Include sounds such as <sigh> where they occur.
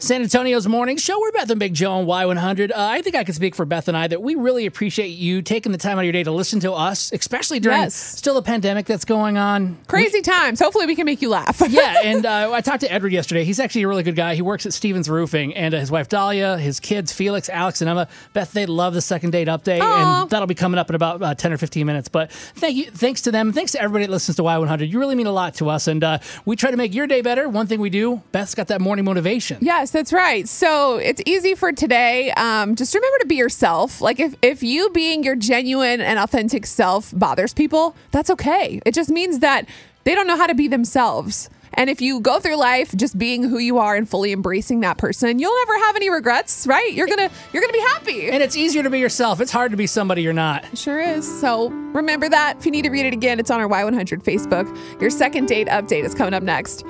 San Antonio's morning show. We're Beth and Big Joe on Y100. Uh, I think I can speak for Beth and I that we really appreciate you taking the time out of your day to listen to us, especially during Yes. still a pandemic that's going on. Crazy times. Hopefully, we can make you laugh. <laughs> yeah, and uh, I talked to Edward yesterday. He's actually a really good guy. He works at Stevens Roofing, and uh, his wife Dahlia, his kids Felix, Alex, and Emma. Beth, they love the second date update, Aw. and that'll be coming up in about uh, ten or fifteen minutes. But thank you, thanks to them, thanks to everybody that listens to Y100. You really mean a lot to us, and uh, we try to make your day better. One thing we do, Beth's got that morning motivation. Yes, that's right. So it's easy for today. Um, just remember to be yourself. Like if if you being your genuine and authentic self bothers people, that's okay. It just means that they don't know how to be themselves. And if you go through life just being who you are and fully embracing that person, you'll never have any regrets, right? You're gonna you're gonna be happy. And it's easier to be yourself. It's hard to be somebody you're not. Sure is. So remember that. If you need to read it again, it's on our Y100 Facebook. Your second date update is coming up next.